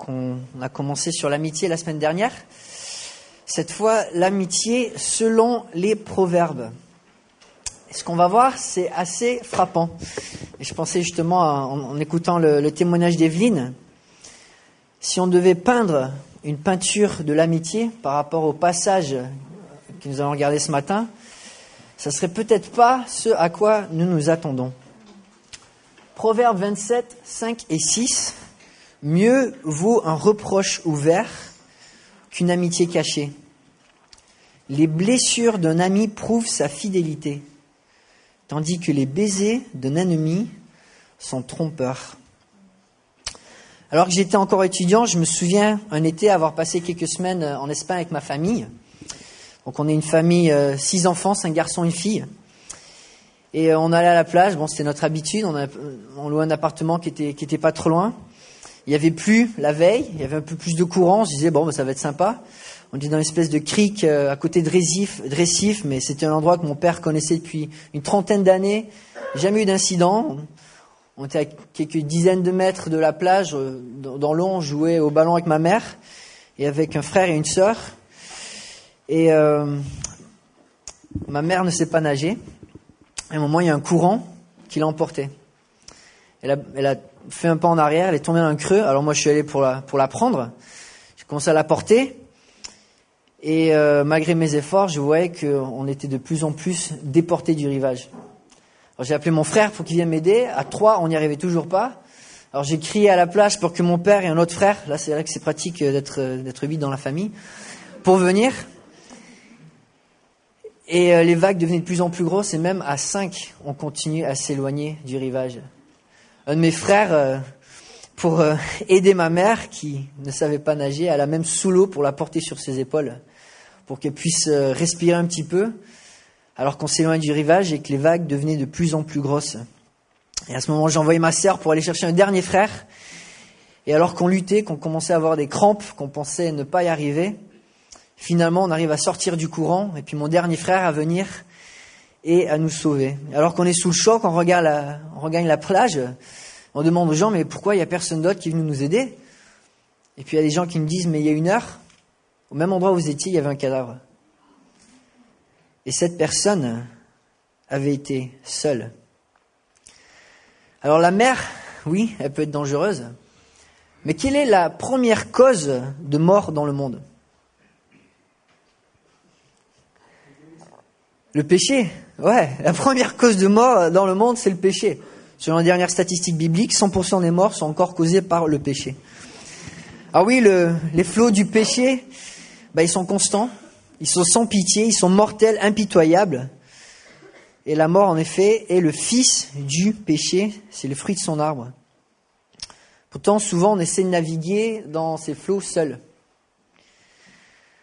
qu'on a commencé sur l'amitié la semaine dernière. Cette fois, l'amitié selon les proverbes. Ce qu'on va voir, c'est assez frappant. Je pensais justement, en, écoutant le, témoignage d'Evelyne, si on devait peindre une peinture de l'amitié par rapport au passage que nous allons regarder ce matin, ça serait peut-être pas ce à quoi nous nous attendons. Proverbe 27, 5 et 6. Mieux vaut un reproche ouvert qu'une amitié cachée. Les blessures d'un ami prouvent sa fidélité, tandis que les baisers d'un ennemi sont trompeurs. Alors que j'étais encore étudiant, je me souviens un été avoir passé quelques semaines en Espagne avec ma famille. Donc on est une famille, euh, six enfants, cinq garçons, une fille. Et euh, on allait à la plage, bon c'était notre habitude, on, louait un appartement qui était, qui était pas trop loin. Il y avait plus la veille, il y avait un peu plus de courant, on se bon ben, ça va être sympa. On était dans une espèce de crique euh, à côté de Récif, de Récif mais c'était un endroit que mon père connaissait depuis une trentaine d'années. Jamais eu d'incident. On était à quelques dizaines de mètres de la plage, dans l'eau, on jouait au ballon avec ma mère et avec un frère et une sœur. Et euh, ma mère ne sait pas nager. À un moment, il y a un courant qui l'a a, elle a, fait un pas en arrière, elle est tombée dans un creux. Alors moi, je suis allé pour la, pour la prendre. J'ai commencé à la porter. Et euh, malgré mes efforts, je voyais qu'on était de plus en plus déporté du rivage. Alors j'ai appelé mon frère pour qu'il vienne m'aider. À trois, on n'y arrivait toujours pas. Alors j'ai crié à la plage pour que mon père et un autre frère, là c'est vrai que c'est pratique d'être d'être vite dans la famille, pour venir. Et euh, les vagues devenaient de plus en plus grosses et même à 5, on continue à s'éloigner du rivage. Un de mes frères, euh, pour euh, aider ma mère qui ne savait pas nager, elle a même sous l'eau pour la porter sur ses épaules, pour qu'elle puisse respirer un petit peu, alors qu'on s'éloigne du rivage et que les vagues devenaient de plus en plus grosses. Et à ce moment, j'ai envoyé ma sœur pour aller chercher un dernier frère. Et alors qu'on luttait, qu'on commençait à avoir des crampes, qu'on pensait ne pas y arriver, Finalement, on arrive à sortir du courant, et puis mon dernier frère à venir et à nous sauver. Alors qu'on est sous le choc, on regarde on regagne la plage, on demande aux gens, mais pourquoi il n'y a personne d'autre qui venu nous aider? Et puis il y a des gens qui me disent, mais il y a une heure, au même endroit où vous étiez, il y avait un cadavre. Et cette personne avait été seule. Alors la mer, oui, elle peut être dangereuse, mais quelle est la première cause de mort dans le monde? Le péché, ouais, la première cause de mort dans le monde, c'est le péché. Selon les dernières statistiques bibliques, 100% des morts sont encore causées par le péché. Ah oui, le, les flots du péché, bah, ils sont constants, ils sont sans pitié, ils sont mortels, impitoyables. Et la mort, en effet, est le fils du péché, c'est le fruit de son arbre. Pourtant, souvent, on essaie de naviguer dans ces flots seuls.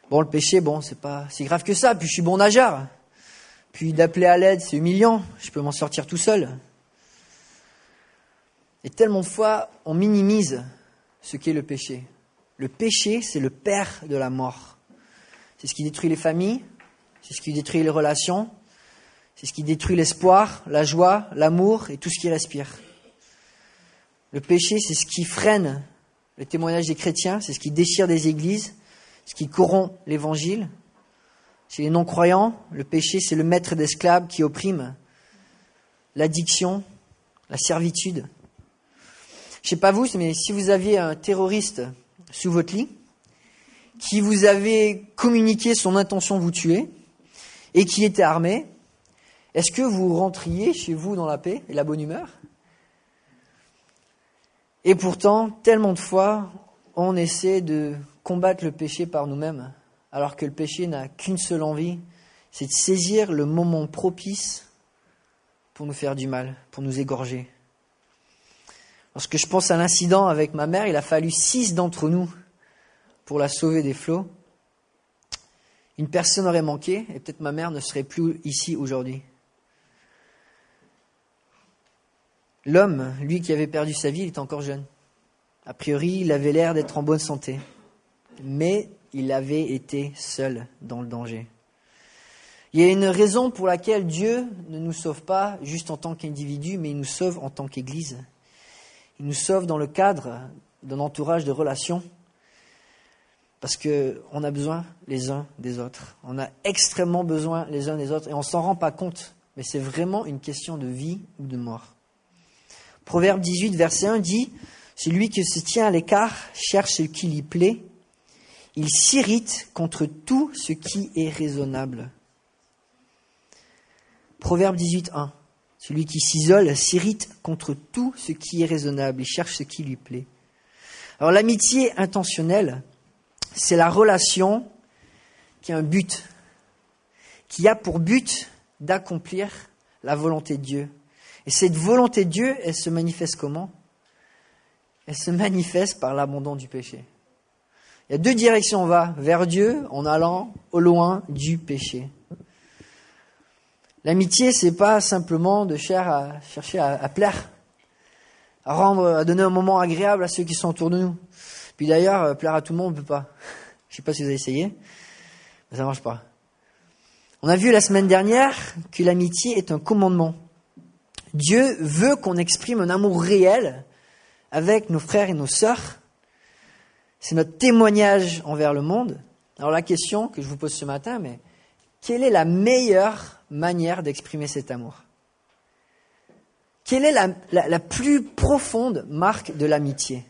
Bon, le péché, bon, c'est pas si grave que ça, puis je suis bon nageur. Puis d'appeler à l'aide, c'est humiliant. Je peux m'en sortir tout seul. Et tellement de fois, on minimise ce qu'est le péché. Le péché, c'est le père de la mort. C'est ce qui détruit les familles, c'est ce qui détruit les relations, c'est ce qui détruit l'espoir, la joie, l'amour et tout ce qui respire. Le péché, c'est ce qui freine le témoignage des chrétiens, c'est ce qui déchire des églises, ce qui corrompt l'évangile, chez les non-croyants, le péché, c'est le maître d'esclaves qui opprime, l'addiction, la servitude. Je sais pas vous, mais si vous aviez un terroriste sous votre lit, qui vous avait communiqué son intention de vous tuer, et qui était armé, est-ce que vous rentriez chez vous dans la paix et la bonne humeur? Et pourtant, tellement de fois, on essaie de combattre le péché par nous-mêmes alors que le péché n'a qu'une seule envie, c'est de saisir le moment propice pour nous faire du mal, pour nous égorger. Lorsque je pense à l'incident avec ma mère, il a fallu six d'entre nous pour la sauver des flots. Une personne aurait manqué et peut-être ma mère ne serait plus ici aujourd'hui. L'homme, lui qui avait perdu sa vie, il est encore jeune. A priori, il avait l'air d'être en bonne santé. Mais il avait été seul dans le danger. Il y a une raison pour laquelle Dieu ne nous sauve pas juste en tant qu'individu, mais il nous sauve en tant qu'Église. Il nous sauve dans le cadre d'un entourage de relations parce qu'on a besoin les uns des autres. On a extrêmement besoin les uns des autres et on ne s'en rend pas compte. Mais c'est vraiment une question de vie ou de mort. Proverbe 18, verset 1 dit Celui qui se tient à l'écart cherche ce qui lui plaît. Il s'irrite contre tout ce qui est raisonnable. Proverbe 18, 1. Celui qui s'isole s'irrite contre tout ce qui est raisonnable. Il cherche ce qui lui plaît. Alors l'amitié intentionnelle, c'est la relation qui a un but, qui a pour but d'accomplir la volonté de Dieu. Et cette volonté de Dieu, elle se manifeste comment? Elle se manifeste par l'abandon du péché. Il y a deux directions, on va vers Dieu en allant au loin du péché. L'amitié, c'est pas simplement de chercher à, plaire, à rendre, à donner un moment agréable à ceux qui sont autour de nous. Puis d'ailleurs, euh, plaire à tout le monde, on peut pas. Je sais pas si vous avez essayé, mais ça marche pas. On a vu la semaine dernière que l'amitié est un commandement. Dieu veut qu'on exprime un amour réel avec nos frères et nos sœurs. C'est notre témoignage envers le monde. Alors la question que je vous pose ce matin, mais quelle est la meilleure manière d'exprimer cet amour? Quelle est la, plus profonde marque de l'amitié?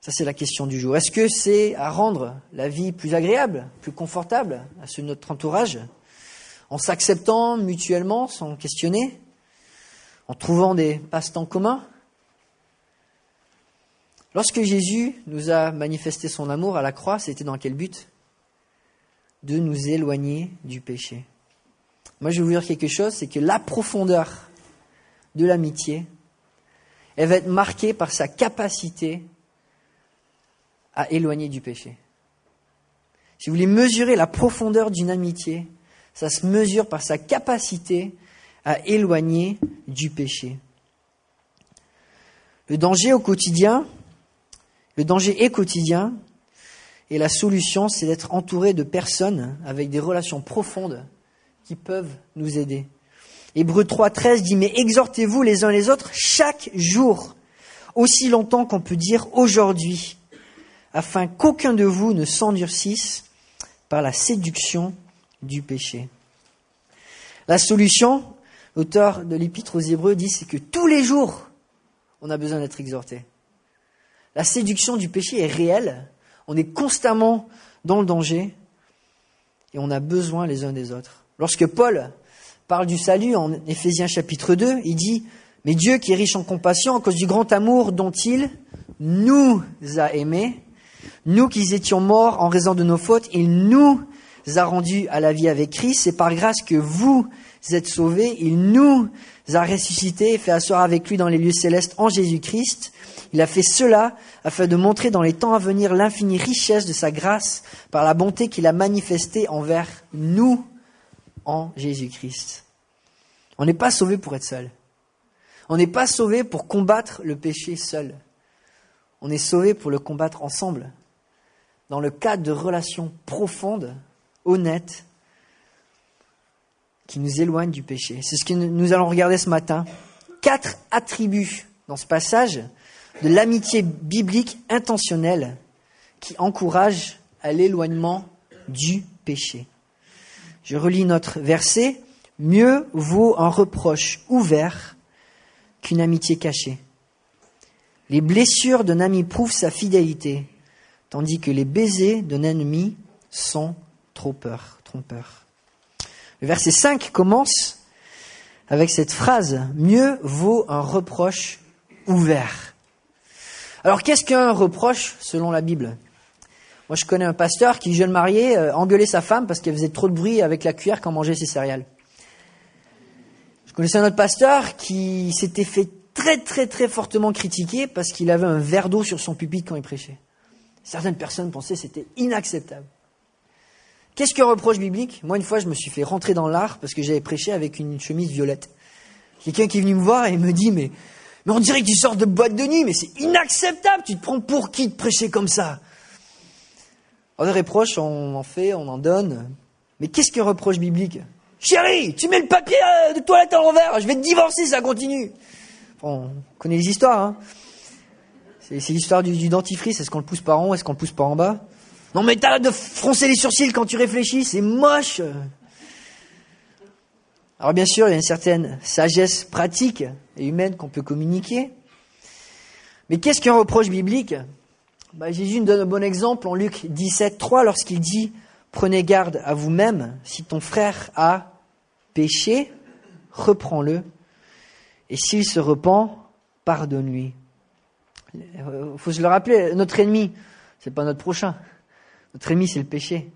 Ça, c'est la question du jour. Est-ce que c'est à rendre la vie plus agréable, plus confortable à ceux de notre entourage, en s'acceptant mutuellement, sans questionner, en trouvant des passe-temps communs? Lorsque Jésus nous a manifesté son amour à la croix, c'était dans quel but? De nous éloigner du péché. Moi, je vais vous dire quelque chose, c'est que la profondeur de l'amitié, elle va être marquée par sa capacité à éloigner du péché. Si vous voulez mesurer la profondeur d'une amitié, ça se mesure par sa capacité à éloigner du péché. Le danger au quotidien, le danger est quotidien, et la solution, c'est d'être entouré de personnes avec des relations profondes qui peuvent nous aider. Hébreu 3.13 dit, mais exhortez-vous les uns les autres chaque jour, aussi longtemps qu'on peut dire aujourd'hui, afin qu'aucun de vous ne s'endurcisse par la séduction du péché. La solution, l'auteur de l'épître aux Hébreux dit, c'est que tous les jours, on a besoin d'être exhorté. La séduction du péché est réelle, on est constamment dans le danger et on a besoin les uns des autres. Lorsque Paul parle du salut en Éphésiens chapitre 2, il dit, mais Dieu qui est riche en compassion à cause du grand amour dont il nous a aimés, nous qui étions morts en raison de nos fautes, il nous a rendus à la vie avec Christ. C'est par grâce que vous êtes sauvés. Il nous a ressuscités et fait asseoir avec lui dans les lieux célestes en Jésus-Christ. Il a fait cela afin de montrer dans les temps à venir l'infinie richesse de sa grâce par la bonté qu'il a manifestée envers nous en Jésus-Christ. On n'est pas sauvé pour être seul. On n'est pas sauvé pour combattre le péché seul. On est sauvé pour le combattre ensemble dans le cadre de relations profondes, honnêtes, qui nous éloignent du péché. C'est ce que nous allons regarder ce matin. Quatre attributs dans ce passage de l'amitié biblique intentionnelle qui encourage à l'éloignement du péché. Je relis notre verset. Mieux vaut un reproche ouvert qu'une amitié cachée. Les blessures d'un ami prouvent sa fidélité, tandis que les baisers d'un ennemi sont trompeurs. trompeurs. Le verset 5 commence avec cette phrase Mieux vaut un reproche ouvert. Alors qu'est-ce qu'un reproche selon la Bible? Moi je connais un pasteur qui, jeune marié, euh, engueulait sa femme parce qu'elle faisait trop de bruit avec la cuillère quand mangeait ses céréales. Je connaissais un autre pasteur qui s'était fait très très très fortement critiquer parce qu'il avait un verre d'eau sur son pupitre quand il prêchait. Certaines personnes pensaient que c'était inacceptable. Qu'est-ce qu'un reproche biblique? Moi, une fois, je me suis fait rentrer dans l'art parce que j'avais prêché avec une chemise violette. Quelqu'un qui est venu me voir et me dit, mais, mais on dirait que tu sors de boîte de nuit, mais c'est inacceptable, tu te prends pour qui de prêcher comme ça? Alors, des reproches, on en fait, on en donne. Mais qu'est-ce qu'un reproche biblique? Chérie, tu mets le papier euh, de toilette à l'envers, je vais te divorcer, ça continue. on connaît les histoires. Hein C'est l'histoire du, dentifrice. Est-ce qu'on le pousse par en haut? Est-ce qu'on le pousse par en bas? Non mais t'as de froncer les sourcils quand tu réfléchis, c'est moche Alors bien sûr, il y a une certaine sagesse pratique et humaine qu'on peut communiquer. Mais qu'est-ce qu'un reproche biblique? Bah, Jésus nous donne un bon exemple en Luc 17, 3 lorsqu'il dit Prenez garde à vous-même, si ton frère a péché, reprends-le, et s'il se repent, pardonne-lui. Il faut se le rappeler, notre ennemi, c'est pas notre prochain. Notre ennemi, c'est le péché.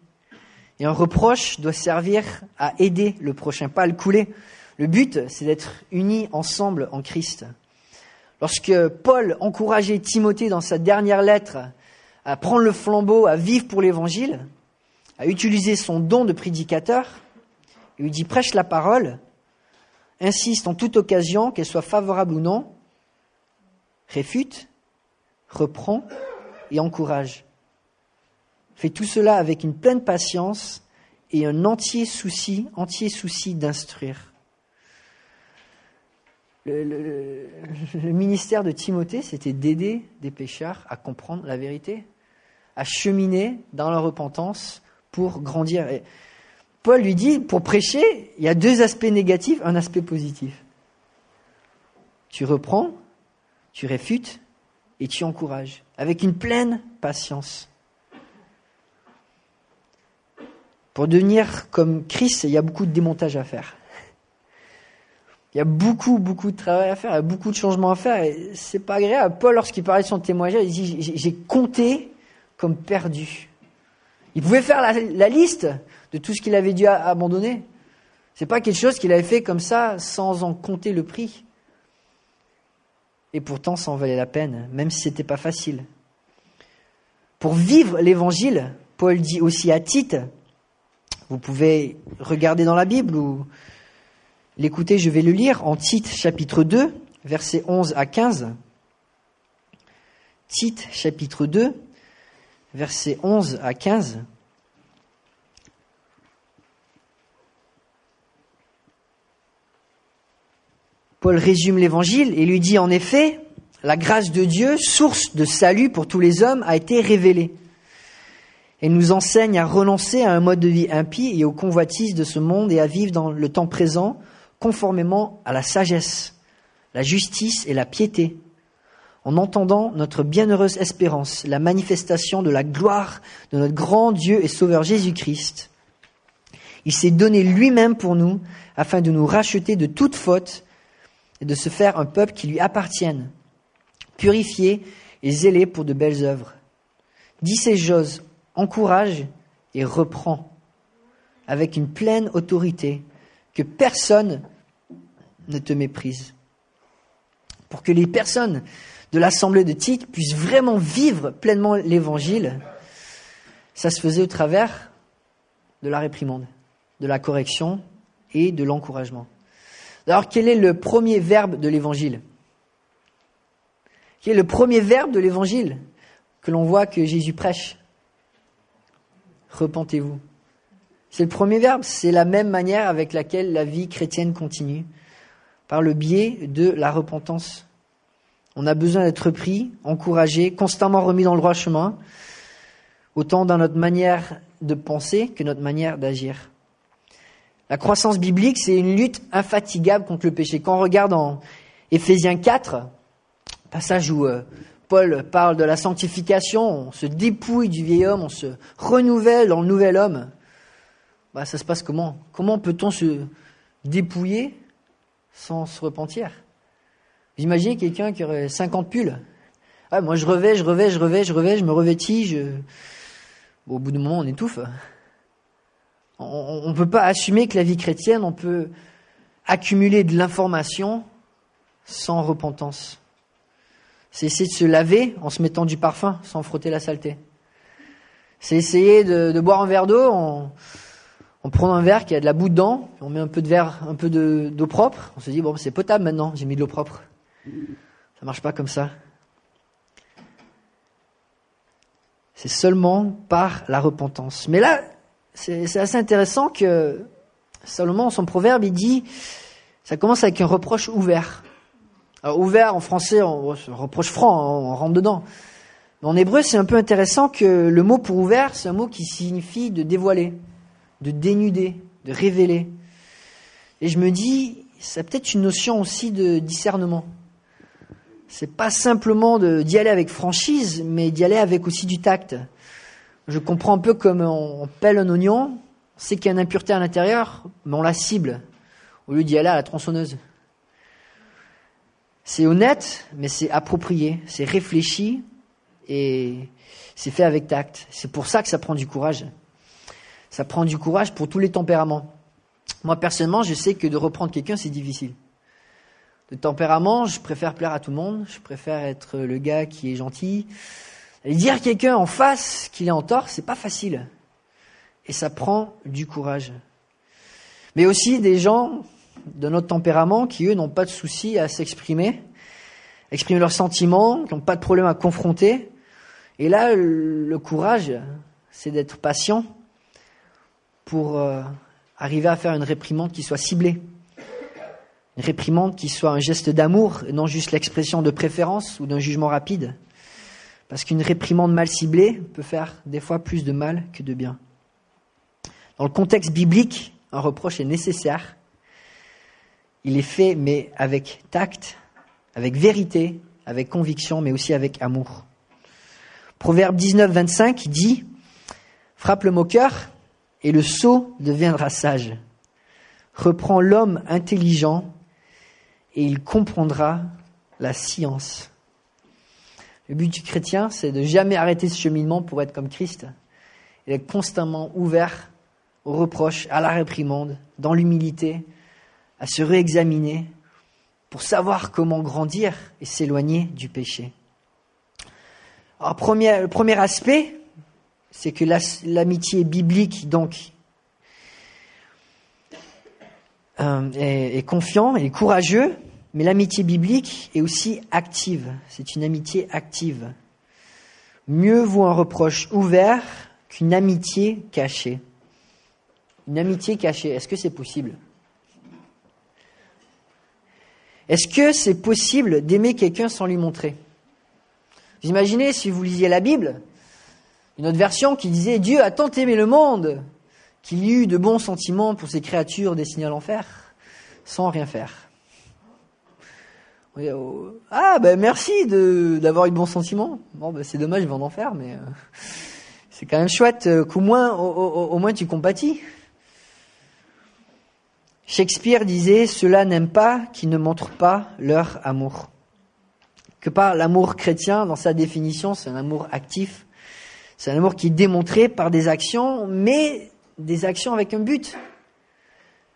Et un reproche doit servir à aider le prochain, pas à le couler. Le but, c'est d'être unis ensemble en Christ. Lorsque Paul encourageait Timothée dans sa dernière lettre à prendre le flambeau, à vivre pour l'évangile, à utiliser son don de prédicateur, il lui dit prêche la parole, insiste en toute occasion, qu'elle soit favorable ou non, réfute, reprend et encourage. Fais tout cela avec une pleine patience et un entier souci, entier souci d'instruire. Le, ministère de Timothée, c'était d'aider des pécheurs à comprendre la vérité, à cheminer dans la repentance pour grandir. Paul lui dit, pour prêcher, il y a deux aspects négatifs, un aspect positif. Tu reprends, tu réfutes et tu encourages, avec une pleine patience. Pour devenir comme Christ, il y a beaucoup de démontage à faire. Il y a beaucoup, beaucoup de travail à faire, il y a beaucoup de changements à faire, et c'est pas agréable. Paul, lorsqu'il parlait de son témoignage, il dit, j'ai compté comme perdu. Il pouvait faire la, liste de tout ce qu'il avait dû abandonner. C'est pas quelque chose qu'il avait fait comme ça, sans en compter le prix. Et pourtant, ça en valait la peine, même si c'était pas facile. Pour vivre l'évangile, Paul dit aussi à Tite, vous pouvez regarder dans la Bible ou l'écouter, je vais le lire en Tite chapitre 2, versets 11 à 15. Tite chapitre 2, versets 11 à 15. Paul résume l'évangile et lui dit en effet, la grâce de Dieu, source de salut pour tous les hommes, a été révélée. Elle nous enseigne à renoncer à un mode de vie impie et aux convoitises de ce monde et à vivre dans le temps présent conformément à la sagesse, la justice et la piété, en entendant notre bienheureuse espérance, la manifestation de la gloire de notre grand Dieu et Sauveur Jésus-Christ. Il s'est donné lui-même pour nous afin de nous racheter de toute faute et de se faire un peuple qui lui appartienne, purifié et zélé pour de belles œuvres. Dis ces encourage et reprend avec une pleine autorité, que personne ne te méprise. Pour que les personnes de l'assemblée de Tite puissent vraiment vivre pleinement l'évangile, ça se faisait au travers de la réprimande, de la correction et de l'encouragement. Alors, quel est le premier verbe de l'évangile? Quel est le premier verbe de l'évangile que l'on voit que Jésus prêche? Repentez-vous. C'est le premier verbe, c'est la même manière avec laquelle la vie chrétienne continue, par le biais de la repentance. On a besoin d'être pris, encouragé, constamment remis dans le droit chemin, autant dans notre manière de penser que notre manière d'agir. La croissance biblique, c'est une lutte infatigable contre le péché. Quand on regarde en Éphésiens 4, passage où euh, Paul parle de la sanctification, on se dépouille du vieil homme, on se renouvelle dans le nouvel homme. Bah, ça se passe comment? Comment peut-on se dépouiller sans se repentir? Vous imaginez quelqu'un qui aurait 50 pulls? Ah, Moi, je revais, je revais, je revais, je revais, je me revêtis, je... au bout d'un moment, on étouffe. On ne peut pas assumer que la vie chrétienne, on peut accumuler de l'information sans repentance. C'est essayer de se laver en se mettant du parfum sans frotter la saleté. C'est essayer de, boire un verre d'eau en, prenant un verre qui a de la boue dedans, on met un peu de verre, un peu d'eau propre, on se dit bon c'est potable maintenant, j'ai mis de l'eau propre. Ça marche pas comme ça. C'est seulement par la repentance. Mais là, c'est assez intéressant que Salomon, son proverbe, il dit, ça commence avec un reproche ouvert. Alors, ouvert en français, on, reproche franc, hein, on rentre dedans. Mais en hébreu, c'est un peu intéressant que le mot pour ouvert, c'est un mot qui signifie de dévoiler, de dénuder, de révéler. Et je me dis, ça peut-être une notion aussi de discernement. C'est pas simplement d'y aller avec franchise, mais d'y aller avec aussi du tact. Je comprends un peu comme on pèle un oignon, on sait qu'il y a une impureté à l'intérieur, mais on la cible, au lieu d'y aller à la tronçonneuse. C'est honnête, mais c'est approprié, c'est réfléchi et c'est fait avec tact. C'est pour ça que ça prend du courage. Ça prend du courage pour tous les tempéraments. Moi, personnellement, je sais que de reprendre quelqu'un, c'est difficile. De tempérament, je préfère plaire à tout le monde, je préfère être le gars qui est gentil. Et dire quelqu'un en face qu'il est en tort, c'est pas facile. Et ça prend du courage. Mais aussi des gens de notre tempérament qui, eux, n'ont pas de souci à s'exprimer, exprimer leurs sentiments, qui n'ont pas de problème à confronter. Et là, le courage, c'est d'être patient pour euh, arriver à faire une réprimande qui soit ciblée. Une réprimande qui soit un geste d'amour, et non juste l'expression de préférence ou d'un jugement rapide. Parce qu'une réprimande mal ciblée peut faire des fois plus de mal que de bien. Dans le contexte biblique, un reproche est nécessaire, il est fait, mais avec tact, avec vérité, avec conviction, mais aussi avec amour. Proverbe 19, 25 dit Frappe le moqueur, et le sot deviendra sage. Reprends l'homme intelligent, et il comprendra la science. Le but du chrétien, c'est de jamais arrêter ce cheminement pour être comme Christ, et d'être constamment ouvert aux reproches, à la réprimande, dans l'humilité, à se réexaminer pour savoir comment grandir et s'éloigner du péché. Alors, le premier aspect, c'est que l'amitié biblique, donc, euh, est, est, confiant, et courageux, mais l'amitié biblique est aussi active. C'est une amitié active. Mieux vaut un reproche ouvert qu'une amitié cachée. Une amitié cachée, est-ce que c'est possible? Est-ce que c'est possible d'aimer quelqu'un sans lui montrer? Vous imaginez si vous lisiez la Bible, une autre version qui disait Dieu a tant aimé le monde qu'il y eut de bons sentiments pour ces créatures destinées à l'enfer, sans rien faire. Oh, ah ben merci d'avoir eu de bons sentiments. Bon ben c'est dommage, il va en enfer, mais euh, c'est quand même chouette euh, qu'au moins, au moins tu compatis. Shakespeare disait Ceux-là n'aiment pas qui ne montrent pas leur amour. Que par l'amour chrétien, dans sa définition, c'est un amour actif. C'est un amour qui est démontré par des actions, mais des actions avec un but.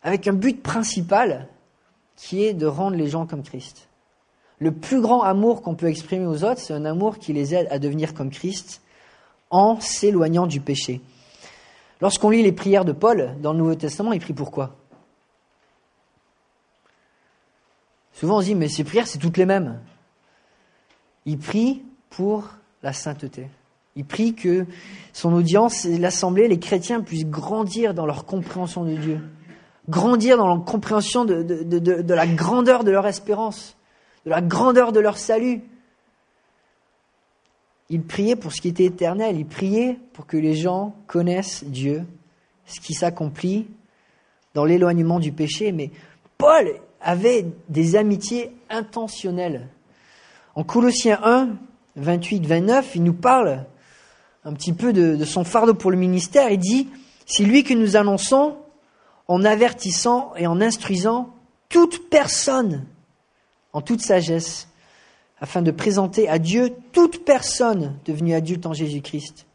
Avec un but principal, qui est de rendre les gens comme Christ. Le plus grand amour qu'on peut exprimer aux autres, c'est un amour qui les aide à devenir comme Christ en s'éloignant du péché. Lorsqu'on lit les prières de Paul dans le Nouveau Testament, il prie pourquoi? Souvent on se dit, mais ces prières, c'est toutes les mêmes. Il prie pour la sainteté. Il prie que son audience, l'Assemblée, les chrétiens puissent grandir dans leur compréhension de Dieu, grandir dans leur compréhension de, de, la grandeur de leur espérance, de la grandeur de leur salut. Il priait pour ce qui était éternel, il priait pour que les gens connaissent Dieu, ce qui s'accomplit dans l'éloignement du péché. Mais Paul, avait des amitiés intentionnelles. En Colossiens 1, 28, 29, il nous parle un petit peu de, son fardeau pour le ministère. Il dit, c'est lui que nous annonçons en avertissant et en instruisant toute personne en toute sagesse, afin de présenter à Dieu toute personne devenue adulte en Jésus-Christ.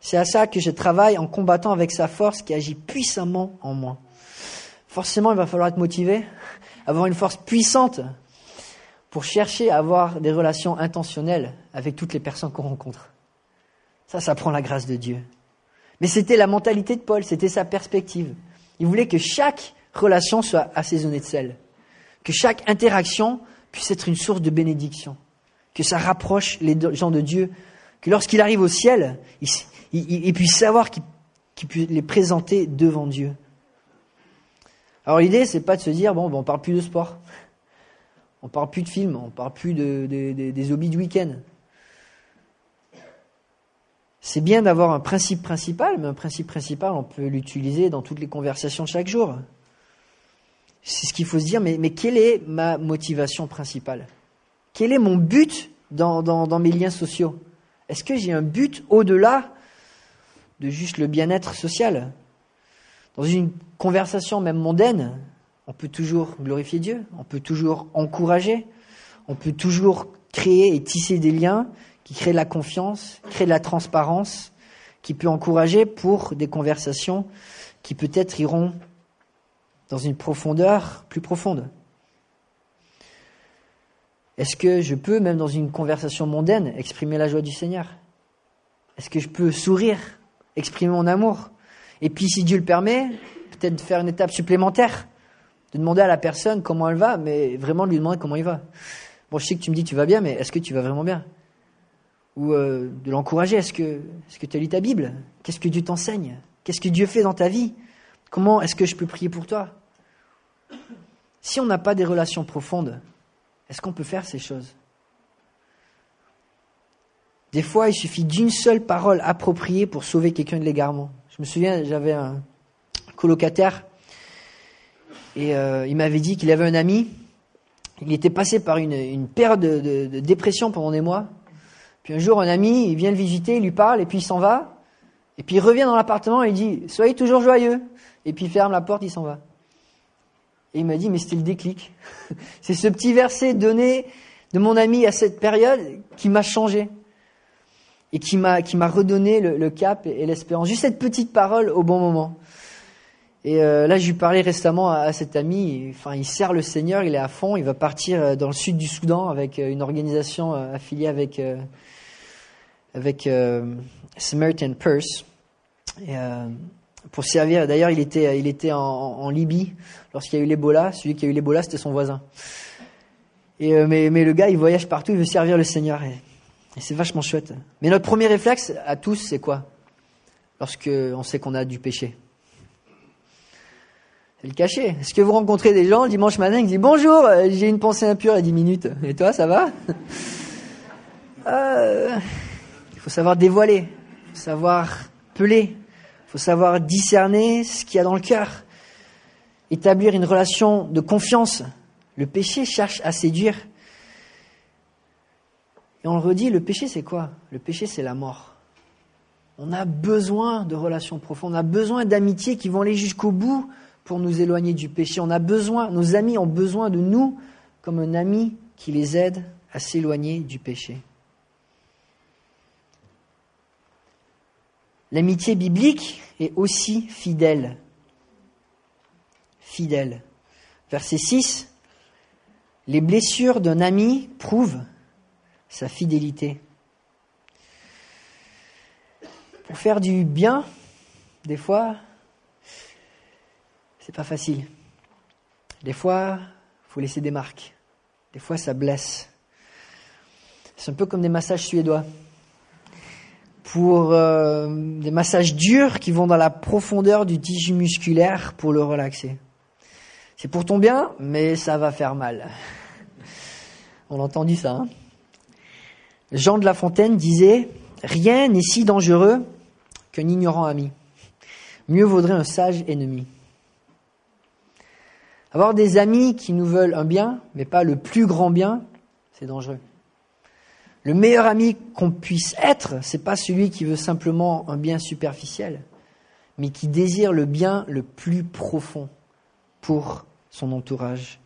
C'est à ça que je travaille en combattant avec sa force qui agit puissamment en moi. Forcément, il va falloir être motivé, avoir une force puissante pour chercher à avoir des relations intentionnelles avec toutes les personnes qu'on rencontre. Ça, ça prend la grâce de Dieu. Mais c'était la mentalité de Paul, c'était sa perspective. Il voulait que chaque relation soit assaisonnée de sel, que chaque interaction puisse être une source de bénédiction, que ça rapproche les gens de Dieu, que lorsqu'il arrive au ciel, il, puisse savoir qu'il puisse les présenter devant Dieu. Alors l'idée, c'est pas de se dire, bon, ben, on parle plus de sport. On parle plus de films, on parle plus de, des hobbies du week-end. C'est bien d'avoir un principe principal, mais un principe principal, on peut l'utiliser dans toutes les conversations de chaque jour. C'est ce qu'il faut se dire, mais, quelle est ma motivation principale? Quel est mon but dans, dans mes liens sociaux? Est-ce que j'ai un but au-delà de juste le bien-être social? Dans une conversation même mondaine, on peut toujours glorifier Dieu, on peut toujours encourager, on peut toujours créer et tisser des liens qui créent de la confiance, créent de la transparence, qui peut encourager pour des conversations qui peut-être iront dans une profondeur plus profonde. Est-ce que je peux, même dans une conversation mondaine, exprimer la joie du Seigneur? Est-ce que je peux sourire, exprimer mon amour? Et puis, si Dieu le permet, peut-être faire une étape supplémentaire, de demander à la personne comment elle va, mais vraiment de lui demander comment il va. Bon, je sais que tu me dis tu vas bien, mais est-ce que tu vas vraiment bien? Ou euh, de l'encourager. Est-ce que, est-ce que tu as lu ta Bible? Qu'est-ce que Dieu t'enseigne? Qu'est-ce que Dieu fait dans ta vie? Comment est-ce que je peux prier pour toi? Si on n'a pas des relations profondes, est-ce qu'on peut faire ces choses? Des fois, il suffit d'une seule parole appropriée pour sauver quelqu'un de l'égarement. Je me souviens, j'avais un colocataire et euh, il m'avait dit qu'il avait un ami. Il était passé par une, période de dépression pendant des mois. Puis un jour, un ami, vient le visiter, il lui parle, et puis il s'en va. Et puis il revient dans l'appartement et il dit Soyez toujours joyeux. Et puis il ferme la porte, il s'en va. Et il m'a dit Mais c'était le déclic. C'est ce petit verset donné de mon ami à cette période qui m'a changé. Et qui m'a, qui m'a redonné le, cap et, l'espérance. Juste cette petite parole au bon moment. Et euh, là, je lui parlais récemment à, cet ami. Enfin, il sert le Seigneur, il est à fond. Il va partir euh, dans le sud du Soudan avec euh, une organisation affiliée avec avec euh, Samaritan Purse. Et, euh, pour servir, d'ailleurs, il était, il était en, Libye lorsqu'il y a eu l'Ebola. Celui qui a eu l'Ebola, c'était son voisin. Et, euh, mais, mais le gars, il voyage partout, il veut servir le Seigneur. C'est vachement chouette. Mais notre premier réflexe à tous, c'est quoi? Lorsque on sait qu'on a du péché. C'est le cacher. Est-ce que vous rencontrez des gens le dimanche matin qui disent Bonjour, euh, j'ai une pensée impure à 10 minutes. Et toi, ça va? Euh, faut savoir dévoiler, faut savoir peler, faut savoir discerner ce qu'il y a dans le cœur, établir une relation de confiance. Le péché cherche à séduire. Et on le redit, le péché c'est quoi? Le péché c'est la mort. On a besoin de relations profondes, on a besoin d'amitiés qui vont aller jusqu'au bout pour nous éloigner du péché. On a besoin, nos amis ont besoin de nous comme un ami qui les aide à s'éloigner du péché. L'amitié biblique est aussi fidèle. Fidèle. Verset 6. Les blessures d'un ami prouvent sa fidélité. Pour faire du bien, des fois, c'est pas facile. Des fois, faut laisser des marques. Des fois, ça blesse. C'est un peu comme des massages suédois pour euh, des massages durs qui vont dans la profondeur du tissu musculaire pour le relaxer. C'est pour ton bien, mais ça va faire mal. On a entendu ça. Hein Jean de La Fontaine disait Rien n'est si dangereux qu'un ignorant ami. Mieux vaudrait un sage ennemi. Avoir des amis qui nous veulent un bien, mais pas le plus grand bien, c'est dangereux. Le meilleur ami qu'on puisse être, c'est pas celui qui veut simplement un bien superficiel, mais qui désire le bien le plus profond pour son entourage.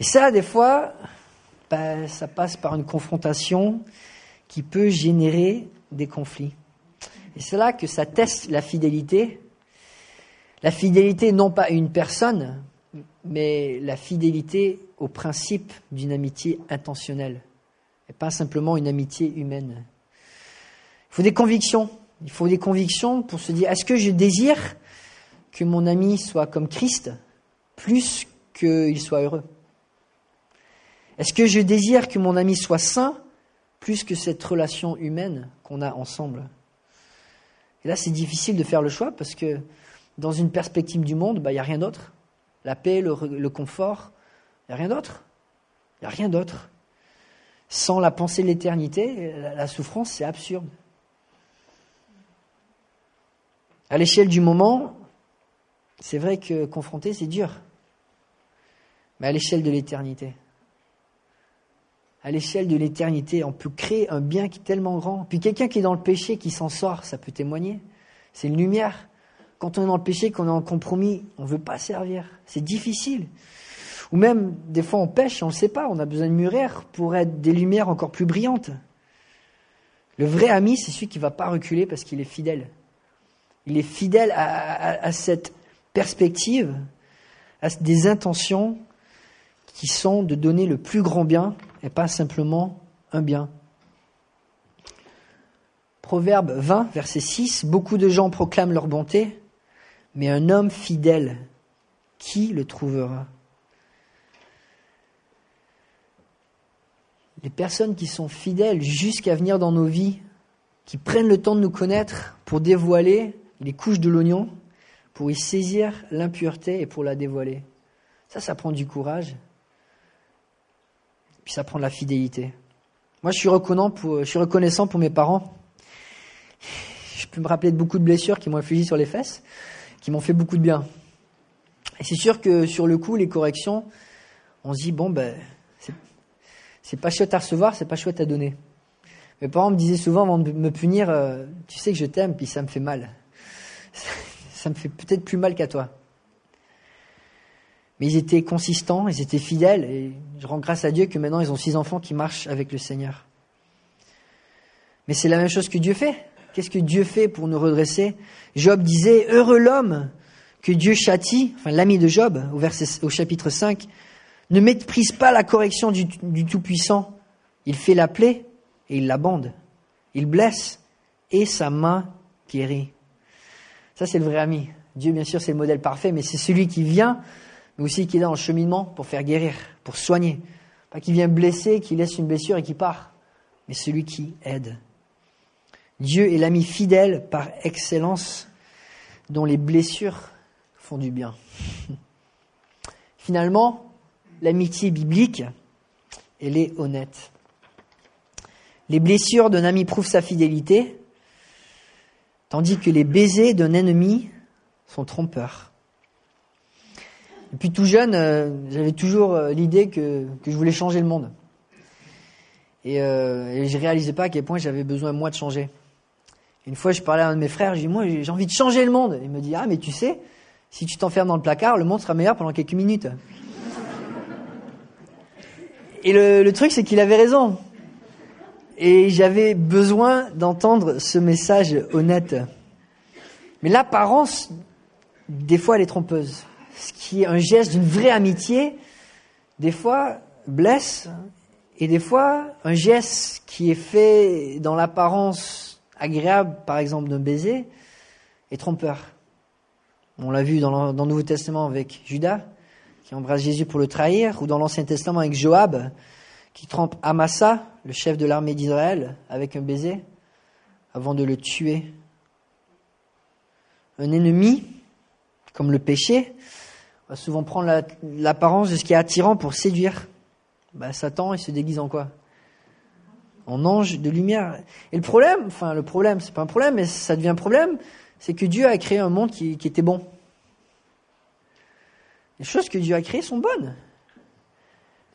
Et ça, des fois, ça passe par une confrontation qui peut générer des conflits. Et c'est là que ça teste la fidélité. La fidélité non pas à une personne, mais la fidélité au principe d'une amitié intentionnelle et pas simplement une amitié humaine. Il faut des convictions. Il faut des convictions pour se dire est-ce que je désire que mon ami soit comme Christ plus qu'il soit heureux? Est-ce que je désire que mon ami soit saint plus que cette relation humaine qu'on a ensemble? Et là, c'est difficile de faire le choix parce que dans une perspective du monde, bah, il n'y a rien d'autre. La paix, le, le confort, il n'y a rien d'autre. Il n'y a rien d'autre. Sans la pensée de l'éternité, la souffrance, c'est absurde. À l'échelle du moment, c'est vrai que confronter, c'est dur. Mais à l'échelle de l'éternité, à l'échelle de l'éternité, on peut créer un bien qui est tellement grand. Puis quelqu'un qui est dans le péché, qui s'en sort, ça peut témoigner. C'est une lumière. Quand on est dans le péché, qu'on est en compromis, on ne veut pas servir. C'est difficile. Ou même, des fois, on pêche, on ne le sait pas, on a besoin de mûrir pour être des lumières encore plus brillantes. Le vrai ami, c'est celui qui ne va pas reculer parce qu'il est fidèle. Il est fidèle à, à cette perspective, à des intentions qui sont de donner le plus grand bien et pas simplement un bien. Proverbe 20, verset 6, Beaucoup de gens proclament leur bonté, mais un homme fidèle, qui le trouvera? Les personnes qui sont fidèles jusqu'à venir dans nos vies, qui prennent le temps de nous connaître pour dévoiler les couches de l'oignon, pour y saisir l'impureté et pour la dévoiler. Ça, ça prend du courage. Puis ça prend de la fidélité. Moi, je suis, reconnaissant pour, je suis reconnaissant pour mes parents. Je peux me rappeler de beaucoup de blessures qui m'ont infligé sur les fesses, qui m'ont fait beaucoup de bien. Et c'est sûr que sur le coup, les corrections, on se dit, bon, ben, c'est pas chouette à recevoir, c'est pas chouette à donner. Mes parents me disaient souvent avant de me punir, euh, tu sais que je t'aime, puis ça me fait mal ça me fait peut-être plus mal qu'à toi. Mais ils étaient consistants, ils étaient fidèles, et je rends grâce à Dieu que maintenant ils ont six enfants qui marchent avec le Seigneur. Mais c'est la même chose que Dieu fait. Qu'est-ce que Dieu fait pour nous redresser? Job disait, heureux l'homme que Dieu châtie, enfin l'ami de Job, au, verset, au chapitre 5, ne méprise pas la correction du, du Tout-Puissant. Il fait la plaie et il la bande. Il blesse et sa main guérit. Ça, c'est le vrai ami. Dieu, bien sûr, c'est le modèle parfait, mais c'est celui qui vient, mais aussi qui est dans le cheminement pour faire guérir, pour soigner. Pas qui vient blesser, qui laisse une blessure et qui part, mais celui qui aide. Dieu est l'ami fidèle par excellence, dont les blessures font du bien. Finalement, l'amitié biblique, elle est honnête. Les blessures d'un ami prouvent sa fidélité, tandis que les baisers d'un ennemi sont trompeurs. Depuis tout jeune, euh, j'avais toujours euh, l'idée que, je voulais changer le monde. Et, euh, je ne réalisais pas à quel point j'avais besoin, moi, de changer. Une fois, je parlais à un de mes frères, je dis, moi, j'ai envie de changer le monde. il me dit, ah, mais tu sais, si tu t'enfermes dans le placard, le monde sera meilleur pendant quelques minutes. Et le truc, c'est qu'il avait raison. Et j'avais besoin d'entendre ce message honnête. Mais l'apparence, des fois, elle est trompeuse. Ce qui est un geste d'une vraie amitié, des fois, blesse. Et des fois, un geste qui est fait dans l'apparence agréable, par exemple d'un baiser, est trompeur. On l'a vu dans le Nouveau Testament avec Judas, qui embrasse Jésus pour le trahir, ou dans l'Ancien Testament avec Joab, qui trompe Amasa, le chef de l'armée d'Israël, avec un baiser, avant de le tuer. Un ennemi, comme le péché, va souvent prendre l'apparence de ce qui est attirant pour séduire. Bah, Satan, il se déguise en quoi? En ange de lumière. Et le problème, enfin le problème, c'est pas un problème, mais ça devient un problème, c'est que Dieu a créé un monde qui, était bon. Les choses que Dieu a créées sont bonnes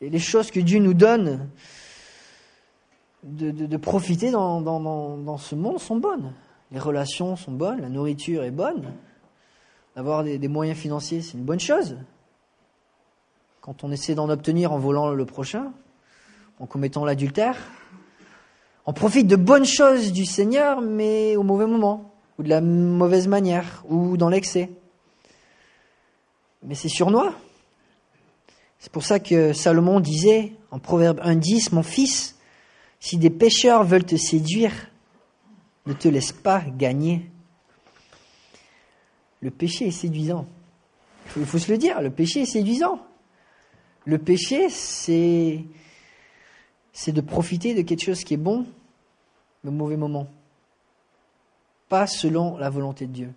les choses que Dieu nous donne de, profiter dans, ce monde sont bonnes. Les relations sont bonnes, la nourriture est bonne. D'avoir des, moyens financiers, c'est une bonne chose. Quand on essaie d'en obtenir en volant le prochain, en commettant l'adultère, on profite de bonnes choses du Seigneur, mais au mauvais moment, ou de la mauvaise manière, ou dans l'excès. Mais c'est surnois. C'est pour ça que Salomon disait en Proverbe 1.10, Mon fils, si des pécheurs veulent te séduire, ne te laisse pas gagner. Le péché est séduisant. Il faut se le dire, le péché est séduisant. Le péché, c'est, c'est de profiter de quelque chose qui est bon, au mauvais moment. Pas selon la volonté de Dieu.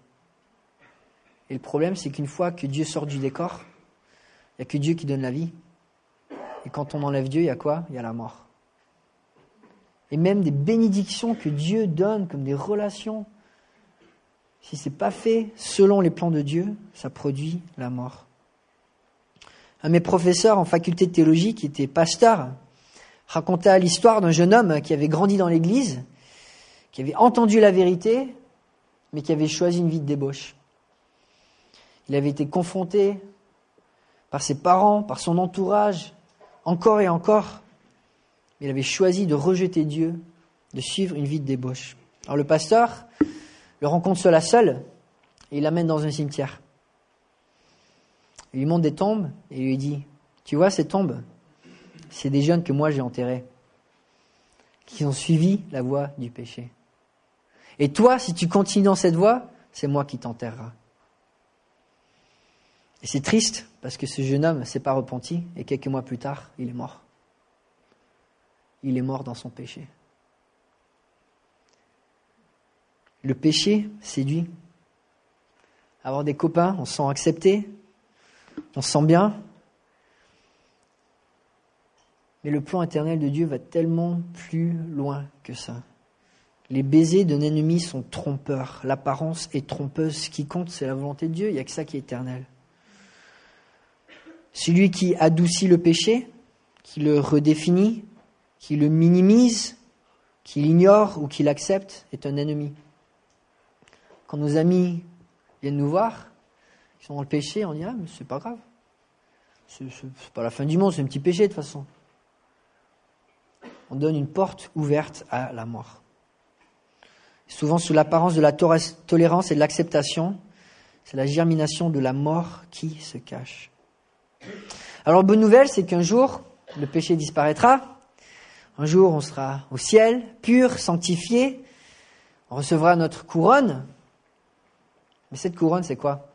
Et le problème, c'est qu'une fois que Dieu sort du décor, il n'y a que Dieu qui donne la vie. Et quand on enlève Dieu, il y a quoi? Il y a la mort. Et même des bénédictions que Dieu donne comme des relations, si ce n'est pas fait selon les plans de Dieu, ça produit la mort. Un de mes professeurs en faculté de théologie, qui était pasteur, racontait l'histoire d'un jeune homme qui avait grandi dans l'église, qui avait entendu la vérité, mais qui avait choisi une vie de débauche. Il avait été confronté par ses parents, par son entourage, encore et encore, mais il avait choisi de rejeter Dieu, de suivre une vie de débauche. Alors le pasteur le rencontre à seul et il l'amène dans un cimetière. Il lui montre des tombes et il lui dit Tu vois ces tombes? C'est des jeunes que moi j'ai enterrés, qui ont suivi la voie du péché. Et toi, si tu continues dans cette voie, c'est moi qui t'enterrera. Et c'est triste parce que ce jeune homme ne s'est pas repenti et quelques mois plus tard, il est mort. Il est mort dans son péché. Le péché séduit. Avoir des copains, on se sent accepté, on se sent bien. Mais le plan éternel de Dieu va tellement plus loin que ça. Les baisers d'un ennemi sont trompeurs. L'apparence est trompeuse. Ce qui compte, c'est la volonté de Dieu. Il n'y a que ça qui est éternel. Celui qui adoucit le péché, qui le redéfinit, qui le minimise, qui l'ignore ou qui l'accepte, est un ennemi. Quand nos amis viennent nous voir, ils sont dans le péché, on dit Ah, mais c'est pas grave. C'est pas la fin du monde, c'est un petit péché de toute façon. On donne une porte ouverte à la mort. Souvent sous l'apparence de la tolérance et de l'acceptation, c'est la germination de la mort qui se cache. Alors, bonne nouvelle, c'est qu'un jour, le péché disparaîtra. Un jour, on sera au ciel, pur, sanctifié. On recevra notre couronne. Mais cette couronne, c'est quoi?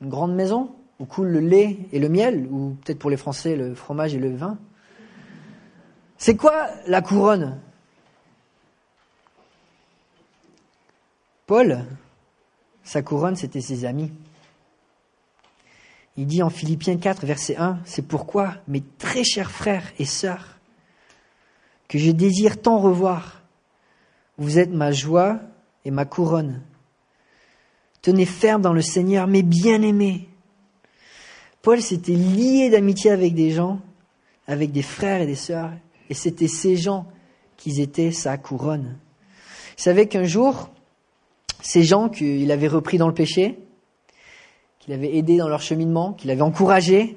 Une grande maison? Où coule le lait et le miel, ou peut-être pour les Français, le fromage et le vin? C'est quoi la couronne? Paul, sa couronne, c'était ses amis. Il dit en Philippiens 4, verset 1, C'est pourquoi, mes très chers frères et sœurs, que je désire tant revoir, vous êtes ma joie et ma couronne. Tenez ferme dans le Seigneur, mes bien-aimés. Paul s'était lié d'amitié avec des gens, avec des frères et des sœurs, et c'était ces gens qui étaient sa couronne. Il savait qu'un jour, ces gens qu'il avait repris dans le péché, qu'il avait aidé dans leur cheminement, qu'il avait encouragé,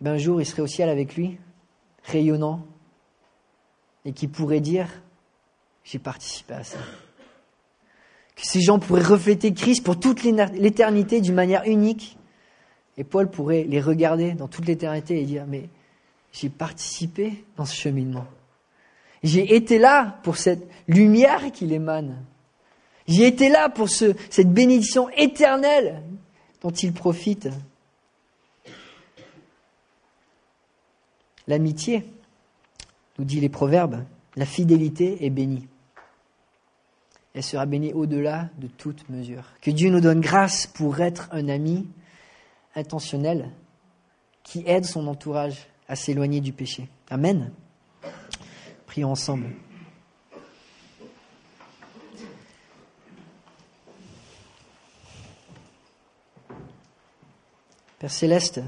ben un jour il serait au ciel avec lui, rayonnant, et qui pourrait dire j'ai participé à ça. Que ces gens pourraient refléter Christ pour toute l'éternité d'une manière unique. Et Paul pourrait les regarder dans toute l'éternité et dire, mais j'ai participé dans ce cheminement. J'ai été là pour cette lumière qu'il émane. J'ai été là pour ce, cette bénédiction éternelle dont il profite. L'amitié, nous dit les proverbes, la fidélité est bénie. Elle sera bénie au-delà de toute mesure. Que Dieu nous donne grâce pour être un ami intentionnel qui aide son entourage à s'éloigner du péché. Amen. Prions ensemble. Père céleste,